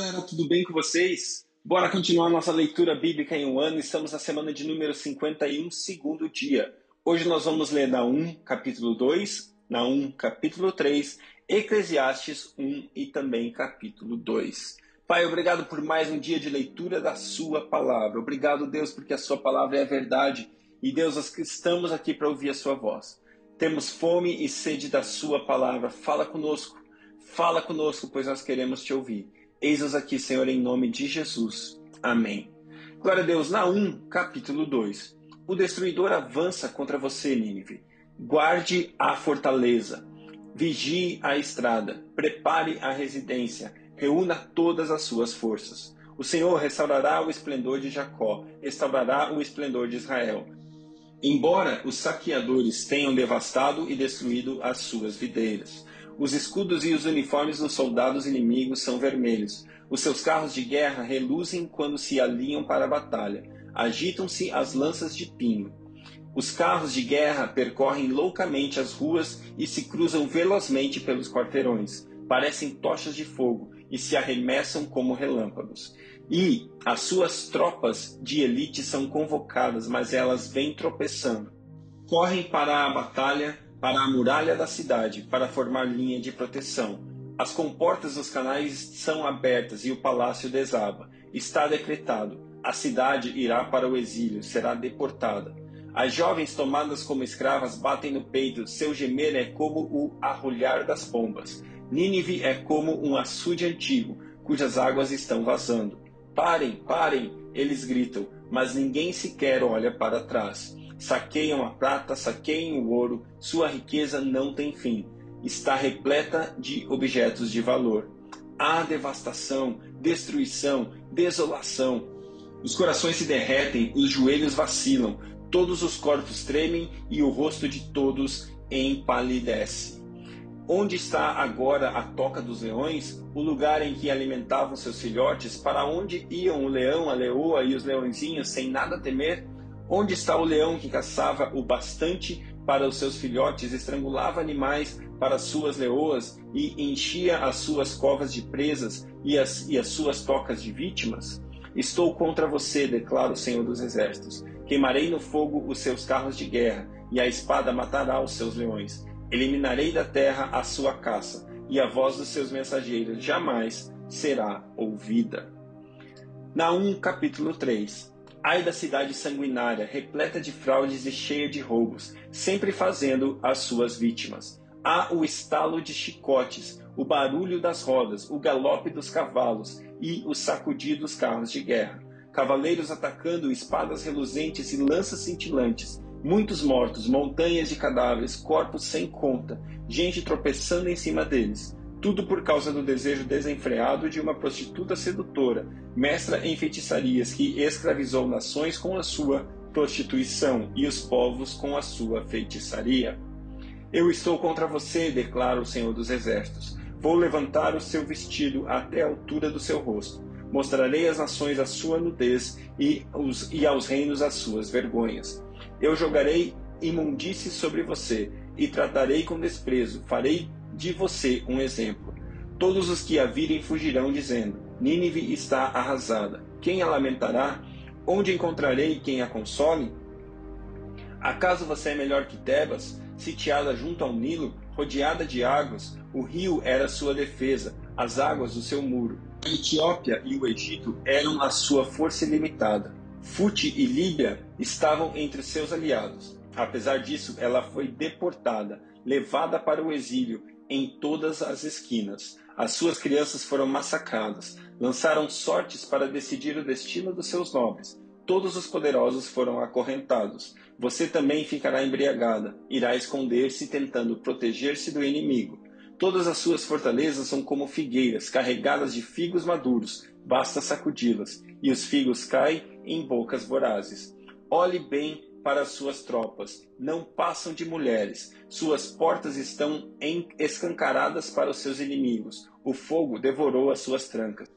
galera, tudo bem com vocês? Bora continuar nossa leitura bíblica em um ano. Estamos na semana de número 51, segundo dia. Hoje nós vamos ler Naum, capítulo 2, Naum, capítulo 3, Eclesiastes 1 e também capítulo 2. Pai, obrigado por mais um dia de leitura da Sua palavra. Obrigado, Deus, porque a Sua palavra é a verdade. E, Deus, nós estamos aqui para ouvir a Sua voz. Temos fome e sede da Sua palavra. Fala conosco. Fala conosco, pois nós queremos te ouvir. Eis-nos aqui, Senhor, em nome de Jesus. Amém. Glória a Deus. Naum, capítulo 2. O destruidor avança contra você, Nínive. Guarde a fortaleza. Vigie a estrada. Prepare a residência. Reúna todas as suas forças. O Senhor restaurará o esplendor de Jacó, restaurará o esplendor de Israel. Embora os saqueadores tenham devastado e destruído as suas videiras, os escudos e os uniformes dos soldados inimigos são vermelhos. Os seus carros de guerra reluzem quando se alinham para a batalha. Agitam-se as lanças de pinho. Os carros de guerra percorrem loucamente as ruas e se cruzam velozmente pelos quarteirões. Parecem tochas de fogo e se arremessam como relâmpagos. E as suas tropas de elite são convocadas, mas elas vêm tropeçando. Correm para a batalha para a muralha da cidade, para formar linha de proteção. As comportas dos canais são abertas e o palácio desaba. Está decretado: a cidade irá para o exílio, será deportada. As jovens tomadas como escravas batem no peito, seu gemer é como o arrulhar das pombas. Nínive é como um açude antigo, cujas águas estão vazando. Parem, parem, eles gritam, mas ninguém sequer olha para trás. Saqueiam a prata, saqueiam o ouro, sua riqueza não tem fim. Está repleta de objetos de valor. Há devastação, destruição, desolação. Os corações se derretem, os joelhos vacilam, todos os corpos tremem e o rosto de todos empalidece. Onde está agora a toca dos leões, o lugar em que alimentavam seus filhotes? Para onde iam o leão, a leoa e os leõezinhos sem nada temer? Onde está o leão que caçava o bastante para os seus filhotes, estrangulava animais para suas leoas e enchia as suas covas de presas e as, e as suas tocas de vítimas? Estou contra você, declara o Senhor dos Exércitos. Queimarei no fogo os seus carros de guerra, e a espada matará os seus leões. Eliminarei da terra a sua caça, e a voz dos seus mensageiros jamais será ouvida. Naum capítulo 3 Ai da cidade sanguinária, repleta de fraudes e cheia de roubos, sempre fazendo as suas vítimas. Há o estalo de chicotes, o barulho das rodas, o galope dos cavalos e o sacudir dos carros de guerra. Cavaleiros atacando, espadas reluzentes e lanças cintilantes, muitos mortos, montanhas de cadáveres, corpos sem conta, gente tropeçando em cima deles. Tudo por causa do desejo desenfreado de uma prostituta sedutora, mestra em feitiçarias, que escravizou nações com a sua prostituição e os povos com a sua feitiçaria. Eu estou contra você, declara o Senhor dos Exércitos. Vou levantar o seu vestido até a altura do seu rosto. Mostrarei às nações a sua nudez e, os, e aos reinos as suas vergonhas. Eu jogarei imundície sobre você e tratarei com desprezo. Farei de você um exemplo. Todos os que a virem fugirão, dizendo: Nínive está arrasada. Quem a lamentará? Onde encontrarei quem a console? Acaso você é melhor que Tebas, sitiada junto ao Nilo, rodeada de águas? O rio era sua defesa, as águas o seu muro. A Etiópia e o Egito eram a sua força ilimitada. Fute e Líbia estavam entre seus aliados. Apesar disso, ela foi deportada, levada para o exílio em todas as esquinas. As suas crianças foram massacradas, lançaram sortes para decidir o destino dos seus nobres. Todos os poderosos foram acorrentados. Você também ficará embriagada, irá esconder-se tentando proteger-se do inimigo. Todas as suas fortalezas são como figueiras carregadas de figos maduros, basta sacudi-las, e os figos caem em bocas vorazes. Olhe bem para suas tropas, não passam de mulheres. Suas portas estão escancaradas para os seus inimigos. O fogo devorou as suas trancas.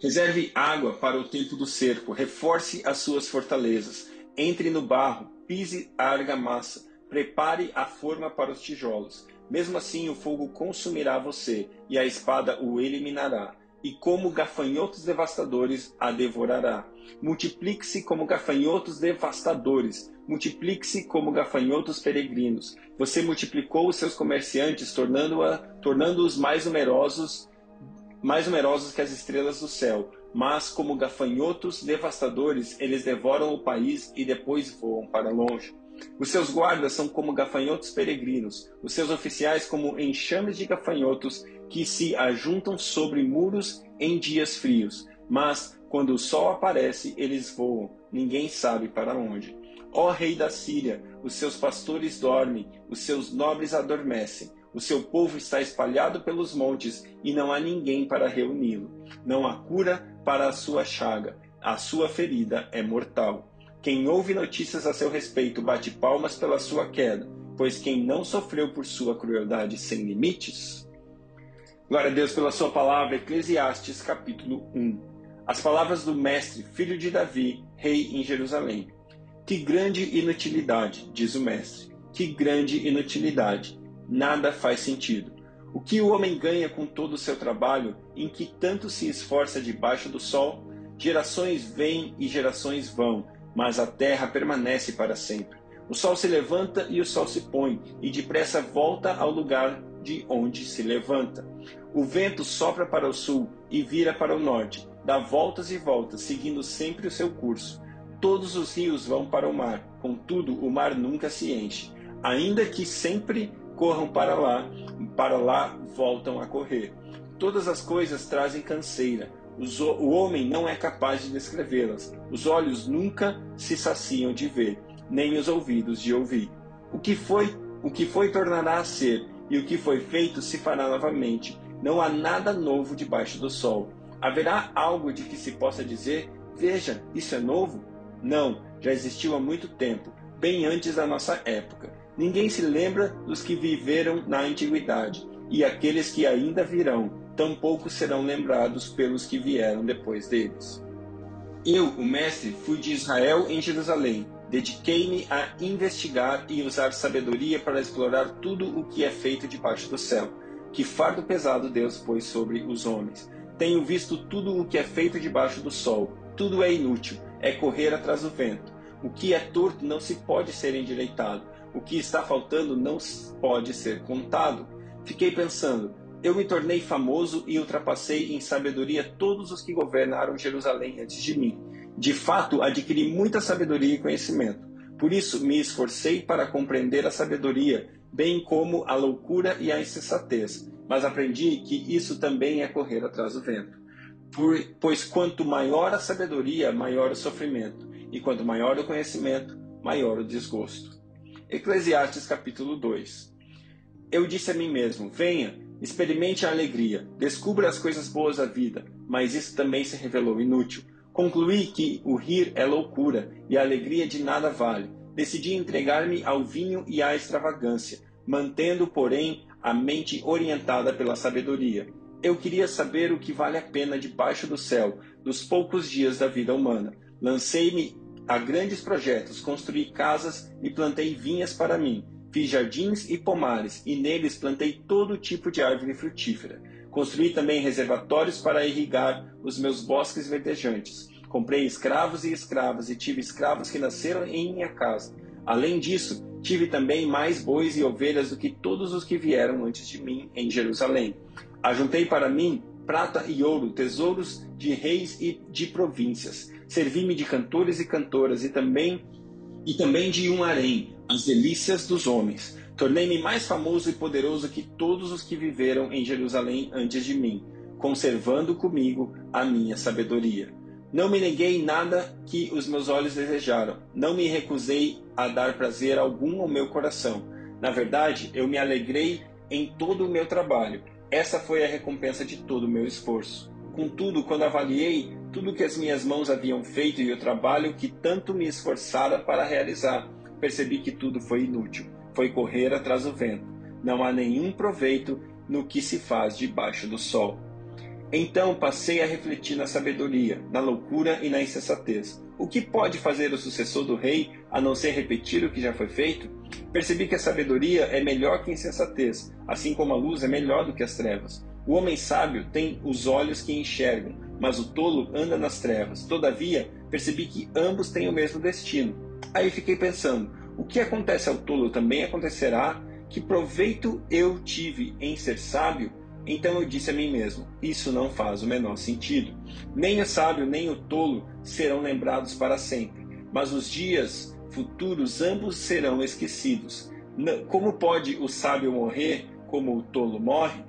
Reserve água para o tempo do cerco, reforce as suas fortalezas. Entre no barro, pise a argamassa, prepare a forma para os tijolos. Mesmo assim, o fogo consumirá você e a espada o eliminará. E como gafanhotos devastadores a devorará. Multiplique-se como gafanhotos devastadores, multiplique-se como gafanhotos peregrinos. Você multiplicou os seus comerciantes, tornando-os tornando mais numerosos, mais numerosos que as estrelas do céu. Mas como gafanhotos devastadores, eles devoram o país e depois voam para longe. Os seus guardas são como gafanhotos peregrinos, os seus oficiais como enxames de gafanhotos que se ajuntam sobre muros em dias frios. Mas quando o sol aparece, eles voam, ninguém sabe para onde. Ó rei da Síria, os seus pastores dormem, os seus nobres adormecem. O seu povo está espalhado pelos montes e não há ninguém para reuni-lo. Não há cura para a sua chaga, a sua ferida é mortal. Quem ouve notícias a seu respeito bate palmas pela sua queda, pois quem não sofreu por sua crueldade sem limites? Glória a Deus pela sua palavra, Eclesiastes capítulo 1. As palavras do mestre, filho de Davi, rei em Jerusalém. Que grande inutilidade, diz o mestre. Que grande inutilidade. Nada faz sentido. O que o homem ganha com todo o seu trabalho, em que tanto se esforça debaixo do sol? Gerações vêm e gerações vão, mas a terra permanece para sempre. O sol se levanta e o sol se põe, e depressa volta ao lugar de onde se levanta. O vento sopra para o sul e vira para o norte, dá voltas e voltas, seguindo sempre o seu curso. Todos os rios vão para o mar, contudo o mar nunca se enche. Ainda que sempre corram para lá, para lá voltam a correr. Todas as coisas trazem canseira, o homem não é capaz de descrevê-las. Os olhos nunca se saciam de ver, nem os ouvidos de ouvir. O que foi, o que foi tornará a ser, e o que foi feito se fará novamente. Não há nada novo debaixo do sol. Haverá algo de que se possa dizer: Veja, isso é novo? Não, já existiu há muito tempo, bem antes da nossa época. Ninguém se lembra dos que viveram na antiguidade, e aqueles que ainda virão tampouco serão lembrados pelos que vieram depois deles. Eu, o Mestre, fui de Israel em Jerusalém. Dediquei-me a investigar e usar sabedoria para explorar tudo o que é feito debaixo do céu. Que fardo pesado Deus pôs sobre os homens. Tenho visto tudo o que é feito debaixo do sol. Tudo é inútil, é correr atrás do vento. O que é torto não se pode ser endireitado. O que está faltando não pode ser contado. Fiquei pensando, eu me tornei famoso e ultrapassei em sabedoria todos os que governaram Jerusalém antes de mim. De fato, adquiri muita sabedoria e conhecimento. Por isso, me esforcei para compreender a sabedoria, bem como a loucura e a insensatez. Mas aprendi que isso também é correr atrás do vento. Por, pois quanto maior a sabedoria, maior o sofrimento, e quanto maior o conhecimento, maior o desgosto. Eclesiastes capítulo 2 Eu disse a mim mesmo: Venha, Experimente a alegria, descubra as coisas boas da vida, mas isso também se revelou inútil. Concluí que o rir é loucura e a alegria de nada vale. Decidi entregar-me ao vinho e à extravagância, mantendo, porém, a mente orientada pela sabedoria. Eu queria saber o que vale a pena debaixo do céu, dos poucos dias da vida humana. Lancei-me a grandes projetos, construí casas e plantei vinhas para mim. Fiz jardins e pomares, e neles plantei todo tipo de árvore frutífera. Construí também reservatórios para irrigar os meus bosques verdejantes. Comprei escravos e escravas, e tive escravos que nasceram em minha casa. Além disso, tive também mais bois e ovelhas do que todos os que vieram antes de mim em Jerusalém. Ajuntei para mim prata e ouro, tesouros de reis e de províncias. Servi-me de cantores e cantoras e também e também de um harém, as delícias dos homens. Tornei-me mais famoso e poderoso que todos os que viveram em Jerusalém antes de mim, conservando comigo a minha sabedoria. Não me neguei nada que os meus olhos desejaram, não me recusei a dar prazer algum ao meu coração. Na verdade, eu me alegrei em todo o meu trabalho. Essa foi a recompensa de todo o meu esforço. Contudo, quando avaliei tudo que as minhas mãos haviam feito e o trabalho que tanto me esforçara para realizar, percebi que tudo foi inútil. Foi correr atrás do vento. Não há nenhum proveito no que se faz debaixo do sol. Então passei a refletir na sabedoria, na loucura e na insensatez. O que pode fazer o sucessor do rei a não ser repetir o que já foi feito? Percebi que a sabedoria é melhor que a insensatez, assim como a luz é melhor do que as trevas. O homem sábio tem os olhos que enxergam, mas o tolo anda nas trevas. Todavia, percebi que ambos têm o mesmo destino. Aí fiquei pensando: o que acontece ao tolo também acontecerá? Que proveito eu tive em ser sábio? Então eu disse a mim mesmo: Isso não faz o menor sentido. Nem o sábio nem o tolo serão lembrados para sempre, mas os dias futuros ambos serão esquecidos. Como pode o sábio morrer como o tolo morre?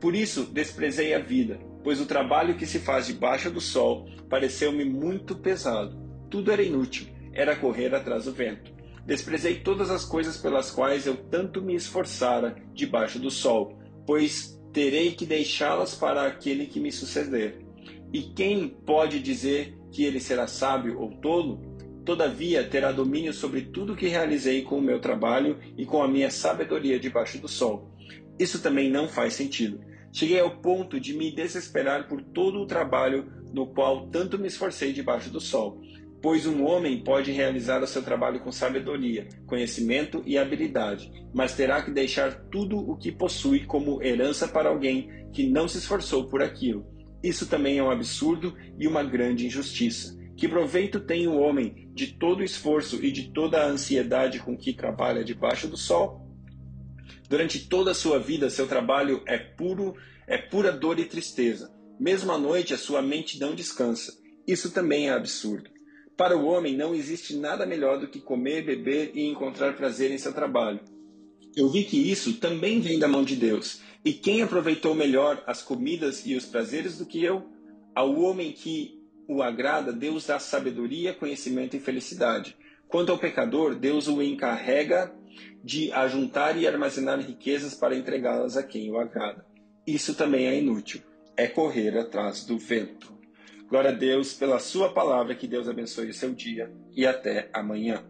Por isso desprezei a vida, pois o trabalho que se faz debaixo do sol pareceu-me muito pesado. Tudo era inútil, era correr atrás do vento. Desprezei todas as coisas pelas quais eu tanto me esforçara debaixo do sol, pois terei que deixá-las para aquele que me suceder. E quem pode dizer que ele será sábio ou tolo? Todavia terá domínio sobre tudo que realizei com o meu trabalho e com a minha sabedoria debaixo do sol. Isso também não faz sentido. Cheguei ao ponto de me desesperar por todo o trabalho no qual tanto me esforcei debaixo do sol. Pois um homem pode realizar o seu trabalho com sabedoria, conhecimento e habilidade, mas terá que deixar tudo o que possui como herança para alguém que não se esforçou por aquilo. Isso também é um absurdo e uma grande injustiça. Que proveito tem o homem de todo o esforço e de toda a ansiedade com que trabalha debaixo do sol? Durante toda a sua vida, seu trabalho é puro, é pura dor e tristeza. Mesmo à noite, a sua mente não descansa. Isso também é absurdo. Para o homem não existe nada melhor do que comer, beber e encontrar prazer em seu trabalho. Eu vi que isso também vem da mão de Deus. E quem aproveitou melhor as comidas e os prazeres do que eu? Ao homem que o agrada, Deus dá sabedoria, conhecimento e felicidade. Quanto ao pecador, Deus o encarrega de ajuntar e armazenar riquezas para entregá-las a quem o agrada. Isso também é inútil. É correr atrás do vento. Glória a Deus pela sua palavra, que Deus abençoe o seu dia e até amanhã.